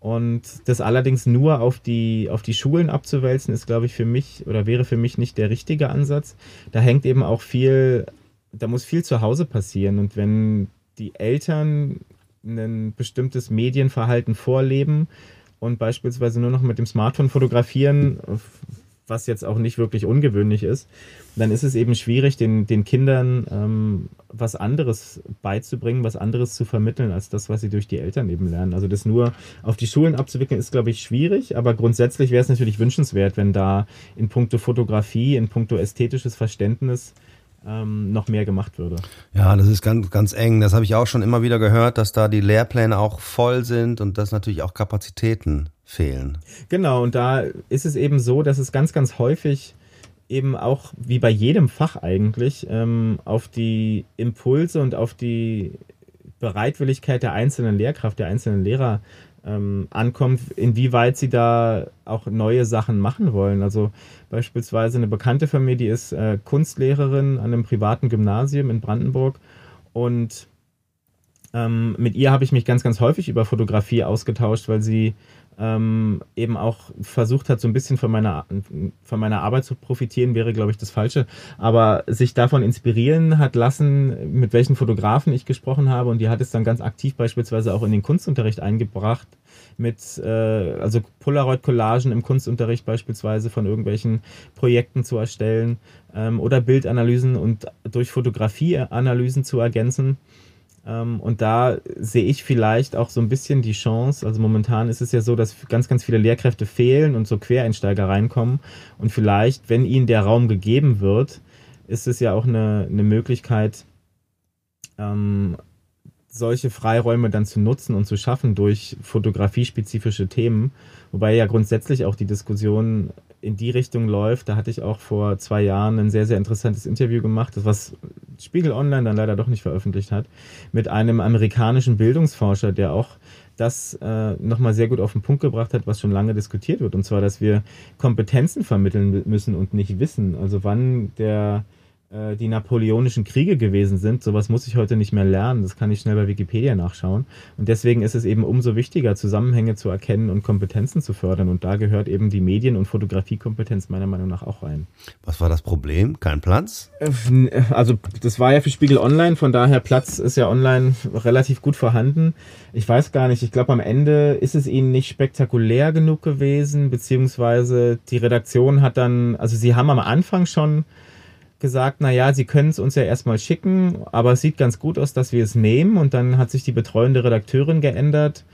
Und das allerdings nur auf die, auf die Schulen abzuwälzen, ist, glaube ich, für mich oder wäre für mich nicht der richtige Ansatz. Da hängt eben auch viel da muss viel zu Hause passieren. Und wenn die Eltern ein bestimmtes Medienverhalten vorleben und beispielsweise nur noch mit dem Smartphone fotografieren, was jetzt auch nicht wirklich ungewöhnlich ist, dann ist es eben schwierig, den, den Kindern ähm, was anderes beizubringen, was anderes zu vermitteln, als das, was sie durch die Eltern eben lernen. Also das nur auf die Schulen abzuwickeln, ist, glaube ich, schwierig, aber grundsätzlich wäre es natürlich wünschenswert, wenn da in puncto Fotografie, in puncto ästhetisches Verständnis ähm, noch mehr gemacht würde. Ja, das ist ganz, ganz eng. Das habe ich auch schon immer wieder gehört, dass da die Lehrpläne auch voll sind und dass natürlich auch Kapazitäten fehlen. Genau, und da ist es eben so, dass es ganz, ganz häufig eben auch, wie bei jedem Fach eigentlich, ähm, auf die Impulse und auf die Bereitwilligkeit der einzelnen Lehrkraft, der einzelnen Lehrer ähm, ankommt, inwieweit sie da auch neue Sachen machen wollen. Also beispielsweise eine Bekannte von mir, die ist äh, Kunstlehrerin an einem privaten Gymnasium in Brandenburg und ähm, mit ihr habe ich mich ganz, ganz häufig über Fotografie ausgetauscht, weil sie ähm, eben auch versucht hat, so ein bisschen von meiner, von meiner Arbeit zu profitieren, wäre, glaube ich, das Falsche, aber sich davon inspirieren hat lassen, mit welchen Fotografen ich gesprochen habe und die hat es dann ganz aktiv beispielsweise auch in den Kunstunterricht eingebracht, mit äh, also Polaroid-Collagen im Kunstunterricht beispielsweise von irgendwelchen Projekten zu erstellen ähm, oder Bildanalysen und durch Fotografieanalysen zu ergänzen. Ähm, und da sehe ich vielleicht auch so ein bisschen die Chance. Also momentan ist es ja so, dass ganz, ganz viele Lehrkräfte fehlen und so Quereinsteiger reinkommen. Und vielleicht, wenn ihnen der Raum gegeben wird, ist es ja auch eine, eine Möglichkeit, ähm, solche Freiräume dann zu nutzen und zu schaffen durch fotografie-spezifische Themen. Wobei ja grundsätzlich auch die Diskussion in die Richtung läuft. Da hatte ich auch vor zwei Jahren ein sehr, sehr interessantes Interview gemacht, das was Spiegel Online dann leider doch nicht veröffentlicht hat, mit einem amerikanischen Bildungsforscher, der auch das äh, nochmal sehr gut auf den Punkt gebracht hat, was schon lange diskutiert wird. Und zwar, dass wir Kompetenzen vermitteln müssen und nicht Wissen. Also wann der äh, die napoleonischen Kriege gewesen sind. Sowas muss ich heute nicht mehr lernen. Das kann ich schnell bei Wikipedia nachschauen. Und deswegen ist es eben umso wichtiger, Zusammenhänge zu erkennen und Kompetenzen zu fördern. Und da gehört eben die Medien- und Fotografiekompetenz meiner Meinung nach auch rein. Was war das Problem? Kein Platz? Äh, also das war ja für Spiegel Online, von daher Platz ist ja online relativ gut vorhanden. Ich weiß gar nicht, ich glaube am Ende ist es ihnen nicht spektakulär genug gewesen, beziehungsweise die Redaktion hat dann, also sie haben am Anfang schon gesagt, na ja, sie können es uns ja erstmal schicken, aber es sieht ganz gut aus, dass wir es nehmen. Und dann hat sich die betreuende Redakteurin geändert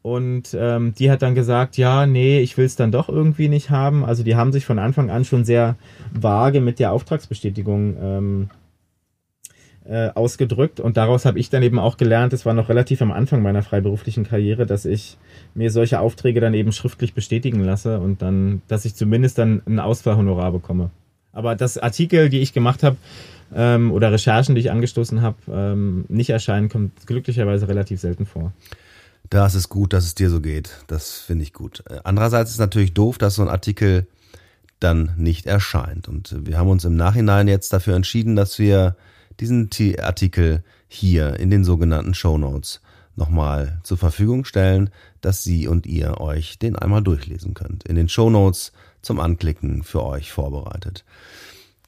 und ähm, die hat dann gesagt, ja, nee, ich will es dann doch irgendwie nicht haben. Also die haben sich von Anfang an schon sehr vage mit der Auftragsbestätigung ähm, äh, ausgedrückt. Und daraus habe ich dann eben auch gelernt, es war noch relativ am Anfang meiner freiberuflichen Karriere, dass ich mir solche Aufträge dann eben schriftlich bestätigen lasse und dann, dass ich zumindest dann ein Ausfallhonorar bekomme. Aber dass Artikel, die ich gemacht habe, ähm, oder Recherchen, die ich angestoßen habe, ähm, nicht erscheinen, kommt glücklicherweise relativ selten vor. Das ist gut, dass es dir so geht. Das finde ich gut. Äh, andererseits ist es natürlich doof, dass so ein Artikel dann nicht erscheint. Und wir haben uns im Nachhinein jetzt dafür entschieden, dass wir diesen Artikel hier in den sogenannten Show Notes nochmal zur Verfügung stellen, dass Sie und ihr euch den einmal durchlesen könnt. In den Show Notes zum Anklicken für euch vorbereitet.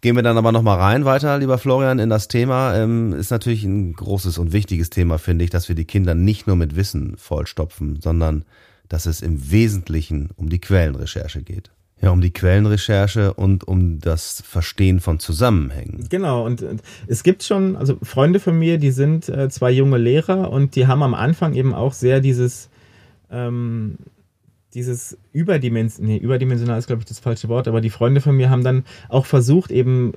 Gehen wir dann aber nochmal rein weiter, lieber Florian, in das Thema. Ähm, ist natürlich ein großes und wichtiges Thema, finde ich, dass wir die Kinder nicht nur mit Wissen vollstopfen, sondern dass es im Wesentlichen um die Quellenrecherche geht. Ja, um die Quellenrecherche und um das Verstehen von Zusammenhängen. Genau, und es gibt schon, also Freunde von mir, die sind äh, zwei junge Lehrer und die haben am Anfang eben auch sehr dieses, ähm, dieses überdimensional, nee, überdimensional ist glaube ich das falsche Wort, aber die Freunde von mir haben dann auch versucht, eben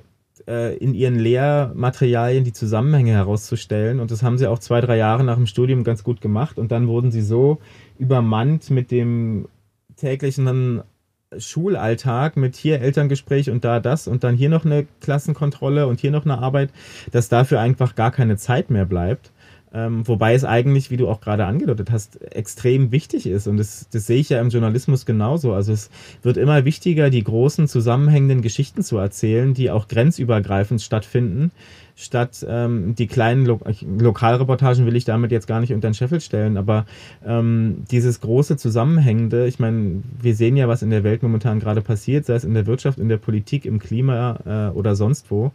äh, in ihren Lehrmaterialien die Zusammenhänge herauszustellen. Und das haben sie auch zwei, drei Jahre nach dem Studium ganz gut gemacht. Und dann wurden sie so übermannt mit dem täglichen Schulalltag mit hier Elterngespräch und da das und dann hier noch eine Klassenkontrolle und hier noch eine Arbeit, dass dafür einfach gar keine Zeit mehr bleibt. Ähm, wobei es eigentlich, wie du auch gerade angedeutet hast, extrem wichtig ist. Und das, das sehe ich ja im Journalismus genauso. Also es wird immer wichtiger, die großen zusammenhängenden Geschichten zu erzählen, die auch grenzübergreifend stattfinden, statt ähm, die kleinen Lo Lokalreportagen will ich damit jetzt gar nicht unter den Scheffel stellen, aber ähm, dieses große Zusammenhängende, ich meine, wir sehen ja, was in der Welt momentan gerade passiert, sei es in der Wirtschaft, in der Politik, im Klima äh, oder sonst wo.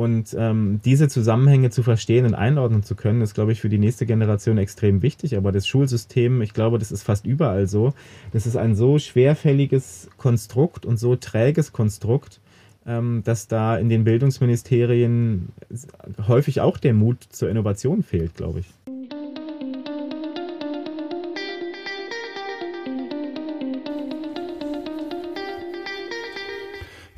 Und ähm, diese Zusammenhänge zu verstehen und einordnen zu können, ist, glaube ich, für die nächste Generation extrem wichtig. Aber das Schulsystem, ich glaube, das ist fast überall so. Das ist ein so schwerfälliges Konstrukt und so träges Konstrukt, ähm, dass da in den Bildungsministerien häufig auch der Mut zur Innovation fehlt, glaube ich.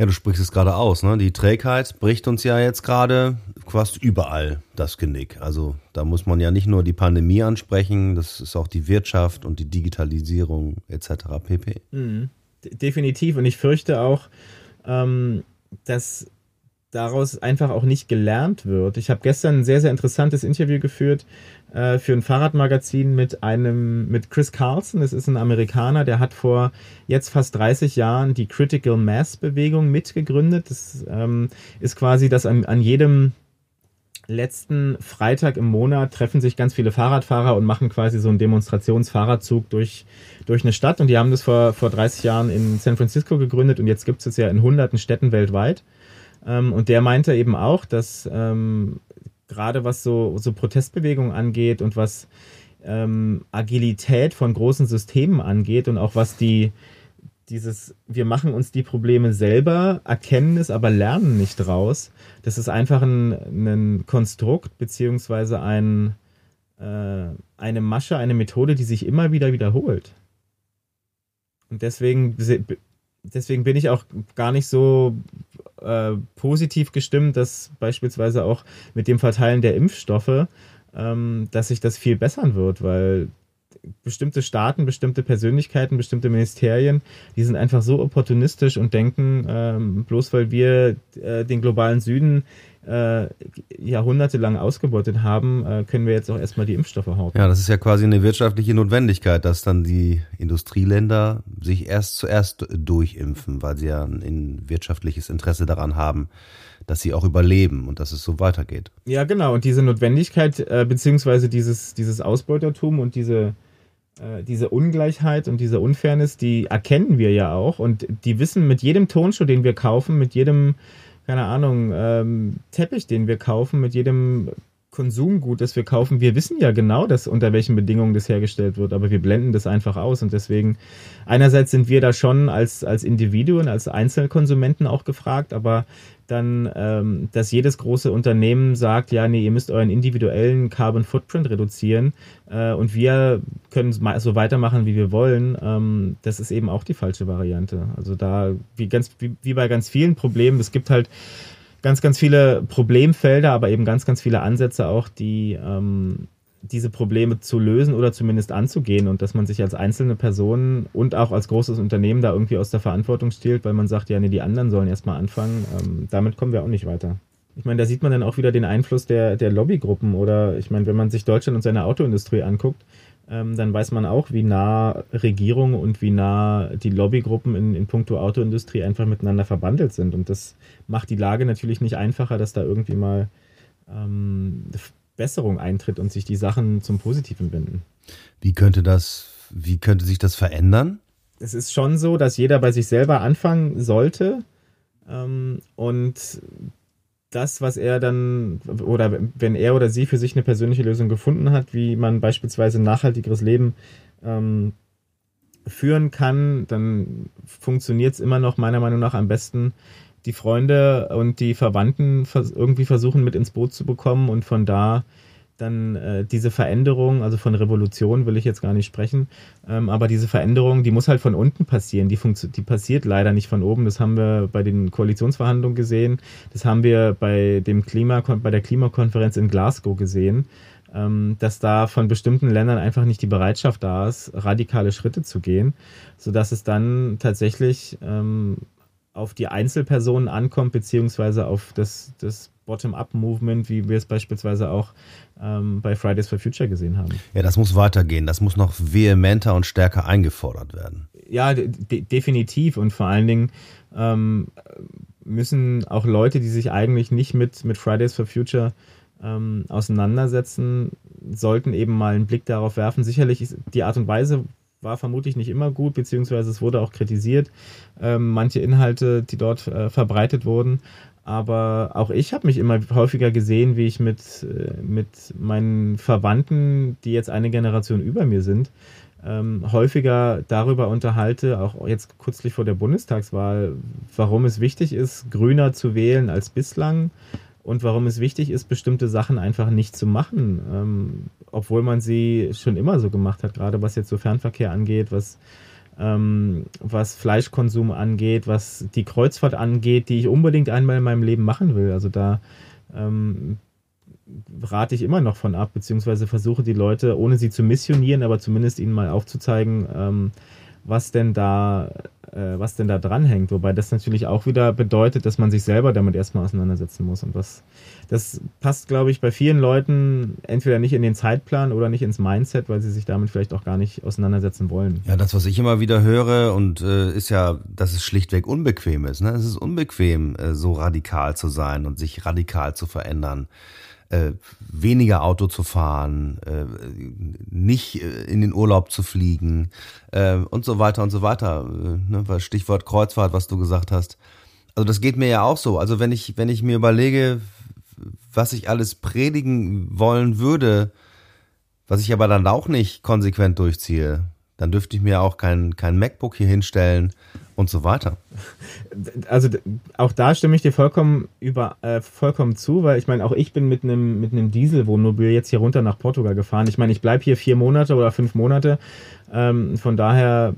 Ja, du sprichst es gerade aus, ne? Die Trägheit bricht uns ja jetzt gerade fast überall das Genick. Also da muss man ja nicht nur die Pandemie ansprechen, das ist auch die Wirtschaft und die Digitalisierung etc. pp. Mhm. Definitiv. Und ich fürchte auch, ähm, dass daraus einfach auch nicht gelernt wird. Ich habe gestern ein sehr, sehr interessantes Interview geführt äh, für ein Fahrradmagazin mit einem, mit Chris Carlson. Das ist ein Amerikaner, der hat vor jetzt fast 30 Jahren die Critical Mass Bewegung mitgegründet. Das ähm, ist quasi, dass an, an jedem letzten Freitag im Monat treffen sich ganz viele Fahrradfahrer und machen quasi so einen Demonstrationsfahrradzug durch, durch eine Stadt. Und die haben das vor, vor 30 Jahren in San Francisco gegründet und jetzt gibt es es ja in hunderten Städten weltweit. Ähm, und der meinte eben auch, dass ähm, gerade was so, so Protestbewegungen angeht und was ähm, Agilität von großen Systemen angeht und auch was die dieses, wir machen uns die Probleme selber, erkennen es, aber lernen nicht draus. Das ist einfach ein, ein Konstrukt beziehungsweise ein, äh, eine Masche, eine Methode, die sich immer wieder wiederholt. Und deswegen, deswegen bin ich auch gar nicht so äh, positiv gestimmt, dass beispielsweise auch mit dem Verteilen der Impfstoffe, ähm, dass sich das viel bessern wird, weil bestimmte Staaten, bestimmte Persönlichkeiten, bestimmte Ministerien, die sind einfach so opportunistisch und denken, ähm, bloß weil wir äh, den globalen Süden äh, jahrhundertelang ausgebeutet haben, äh, können wir jetzt auch erstmal die Impfstoffe hauen. Ja, das ist ja quasi eine wirtschaftliche Notwendigkeit, dass dann die Industrieländer sich erst zuerst durchimpfen, weil sie ja ein wirtschaftliches Interesse daran haben, dass sie auch überleben und dass es so weitergeht. Ja, genau. Und diese Notwendigkeit, äh, beziehungsweise dieses, dieses Ausbeutertum und diese, äh, diese Ungleichheit und diese Unfairness, die erkennen wir ja auch. Und die wissen mit jedem Tonschuh, den wir kaufen, mit jedem, keine Ahnung, ähm, Teppich, den wir kaufen, mit jedem Konsumgut, das wir kaufen, wir wissen ja genau, dass unter welchen Bedingungen das hergestellt wird, aber wir blenden das einfach aus und deswegen einerseits sind wir da schon als als Individuen, als Einzelkonsumenten auch gefragt, aber dann, ähm, dass jedes große Unternehmen sagt, ja, nee, ihr müsst euren individuellen Carbon Footprint reduzieren äh, und wir können so weitermachen, wie wir wollen, ähm, das ist eben auch die falsche Variante. Also da, wie ganz, wie, wie bei ganz vielen Problemen, es gibt halt ganz, ganz viele Problemfelder, aber eben ganz, ganz viele Ansätze auch, die ähm, diese Probleme zu lösen oder zumindest anzugehen und dass man sich als einzelne Person und auch als großes Unternehmen da irgendwie aus der Verantwortung stiehlt, weil man sagt, ja, nee, die anderen sollen erstmal anfangen. Ähm, damit kommen wir auch nicht weiter. Ich meine, da sieht man dann auch wieder den Einfluss der, der Lobbygruppen oder ich meine, wenn man sich Deutschland und seine Autoindustrie anguckt, ähm, dann weiß man auch, wie nah Regierung und wie nah die Lobbygruppen in, in puncto Autoindustrie einfach miteinander verbandelt sind. Und das macht die Lage natürlich nicht einfacher, dass da irgendwie mal ähm, Besserung eintritt und sich die Sachen zum Positiven wenden. Wie könnte das, wie könnte sich das verändern? Es ist schon so, dass jeder bei sich selber anfangen sollte. Ähm, und das, was er dann, oder wenn er oder sie für sich eine persönliche Lösung gefunden hat, wie man beispielsweise ein nachhaltigeres Leben ähm, führen kann, dann funktioniert es immer noch meiner Meinung nach am besten, die Freunde und die Verwandten irgendwie versuchen mit ins Boot zu bekommen und von da dann äh, diese Veränderung, also von Revolution will ich jetzt gar nicht sprechen, ähm, aber diese Veränderung, die muss halt von unten passieren. Die, die passiert leider nicht von oben. Das haben wir bei den Koalitionsverhandlungen gesehen. Das haben wir bei, dem Klima, bei der Klimakonferenz in Glasgow gesehen, ähm, dass da von bestimmten Ländern einfach nicht die Bereitschaft da ist, radikale Schritte zu gehen, sodass es dann tatsächlich ähm, auf die Einzelpersonen ankommt, beziehungsweise auf das, das Bottom-up-Movement, wie wir es beispielsweise auch ähm, bei Fridays for Future gesehen haben. Ja, das muss weitergehen. Das muss noch vehementer und stärker eingefordert werden. Ja, de definitiv. Und vor allen Dingen ähm, müssen auch Leute, die sich eigentlich nicht mit, mit Fridays for Future ähm, auseinandersetzen, sollten eben mal einen Blick darauf werfen. Sicherlich ist die Art und Weise, war vermutlich nicht immer gut, beziehungsweise es wurde auch kritisiert, ähm, manche Inhalte, die dort äh, verbreitet wurden. Aber auch ich habe mich immer häufiger gesehen, wie ich mit, äh, mit meinen Verwandten, die jetzt eine Generation über mir sind, ähm, häufiger darüber unterhalte, auch jetzt kürzlich vor der Bundestagswahl, warum es wichtig ist, grüner zu wählen als bislang und warum es wichtig ist, bestimmte Sachen einfach nicht zu machen, ähm, obwohl man sie schon immer so gemacht hat, gerade was jetzt so Fernverkehr angeht, was ähm, was Fleischkonsum angeht, was die Kreuzfahrt angeht, die ich unbedingt einmal in meinem Leben machen will. Also da ähm, rate ich immer noch von ab, beziehungsweise versuche die Leute, ohne sie zu missionieren, aber zumindest ihnen mal aufzuzeigen, ähm, was denn da, äh, was denn da dranhängt. Wobei das natürlich auch wieder bedeutet, dass man sich selber damit erstmal auseinandersetzen muss. Und was, das passt, glaube ich, bei vielen Leuten entweder nicht in den Zeitplan oder nicht ins Mindset, weil sie sich damit vielleicht auch gar nicht auseinandersetzen wollen. Ja, das, was ich immer wieder höre und äh, ist ja, dass es schlichtweg unbequem ist. Ne? Es ist unbequem, äh, so radikal zu sein und sich radikal zu verändern äh, weniger Auto zu fahren, äh, nicht äh, in den Urlaub zu fliegen äh, und so weiter und so weiter. Äh, ne? Stichwort Kreuzfahrt, was du gesagt hast. Also das geht mir ja auch so. Also wenn ich, wenn ich mir überlege, was ich alles predigen wollen würde, was ich aber dann auch nicht konsequent durchziehe, dann dürfte ich mir auch kein, kein MacBook hier hinstellen und so weiter. Also auch da stimme ich dir vollkommen über äh, vollkommen zu, weil ich meine, auch ich bin mit einem mit Dieselwohnmobil jetzt hier runter nach Portugal gefahren. Ich meine, ich bleibe hier vier Monate oder fünf Monate. Ähm, von daher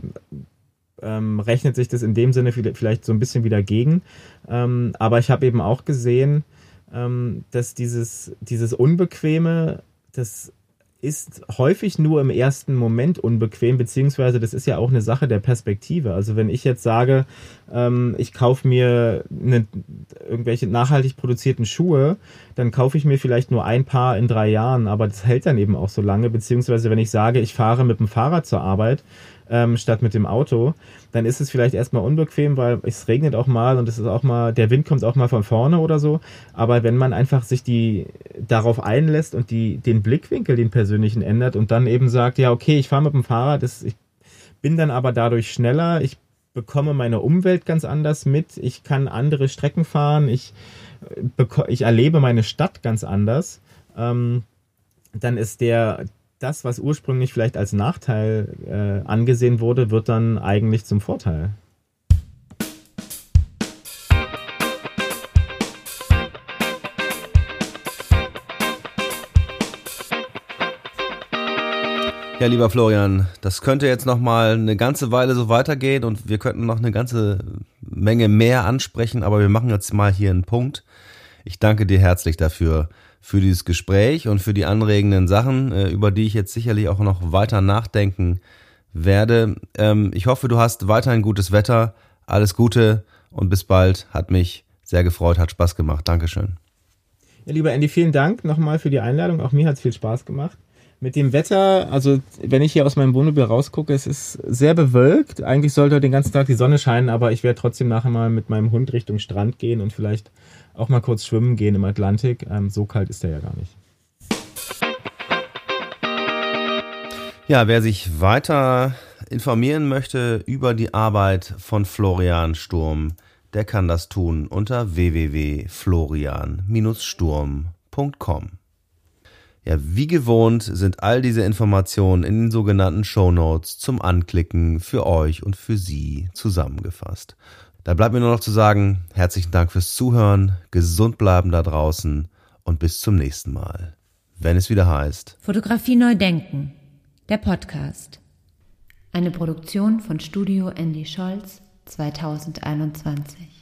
ähm, rechnet sich das in dem Sinne vielleicht so ein bisschen wieder gegen. Ähm, aber ich habe eben auch gesehen, ähm, dass dieses dieses Unbequeme, das ist häufig nur im ersten Moment unbequem, beziehungsweise das ist ja auch eine Sache der Perspektive. Also wenn ich jetzt sage, ähm, ich kaufe mir eine, irgendwelche nachhaltig produzierten Schuhe, dann kaufe ich mir vielleicht nur ein Paar in drei Jahren, aber das hält dann eben auch so lange, beziehungsweise wenn ich sage, ich fahre mit dem Fahrrad zur Arbeit, ähm, statt mit dem Auto, dann ist es vielleicht erstmal unbequem, weil es regnet auch mal und es ist auch mal, der Wind kommt auch mal von vorne oder so. Aber wenn man einfach sich die darauf einlässt und die, den Blickwinkel, den persönlichen ändert und dann eben sagt, ja, okay, ich fahre mit dem Fahrrad, das, ich bin dann aber dadurch schneller, ich bekomme meine Umwelt ganz anders mit, ich kann andere Strecken fahren, ich, ich erlebe meine Stadt ganz anders, ähm, dann ist der, das, was ursprünglich vielleicht als Nachteil äh, angesehen wurde, wird dann eigentlich zum Vorteil. Ja, lieber Florian, das könnte jetzt noch mal eine ganze Weile so weitergehen und wir könnten noch eine ganze Menge mehr ansprechen, aber wir machen jetzt mal hier einen Punkt. Ich danke dir herzlich dafür, für dieses Gespräch und für die anregenden Sachen, äh, über die ich jetzt sicherlich auch noch weiter nachdenken werde. Ähm, ich hoffe, du hast weiterhin gutes Wetter. Alles Gute und bis bald. Hat mich sehr gefreut, hat Spaß gemacht. Dankeschön. Ja, lieber Andy, vielen Dank nochmal für die Einladung. Auch mir hat es viel Spaß gemacht. Mit dem Wetter, also wenn ich hier aus meinem Wohnmobil rausgucke, es ist sehr bewölkt. Eigentlich sollte den ganzen Tag die Sonne scheinen, aber ich werde trotzdem nachher mal mit meinem Hund Richtung Strand gehen und vielleicht auch mal kurz schwimmen gehen im Atlantik. Ähm, so kalt ist der ja gar nicht. Ja, wer sich weiter informieren möchte über die Arbeit von Florian Sturm, der kann das tun unter www.florian-sturm.com. Ja, wie gewohnt sind all diese Informationen in den sogenannten Show Notes zum Anklicken für euch und für Sie zusammengefasst. Da bleibt mir nur noch zu sagen, herzlichen Dank fürs Zuhören, gesund bleiben da draußen und bis zum nächsten Mal. Wenn es wieder heißt. Fotografie neu denken. Der Podcast. Eine Produktion von Studio Andy Scholz 2021.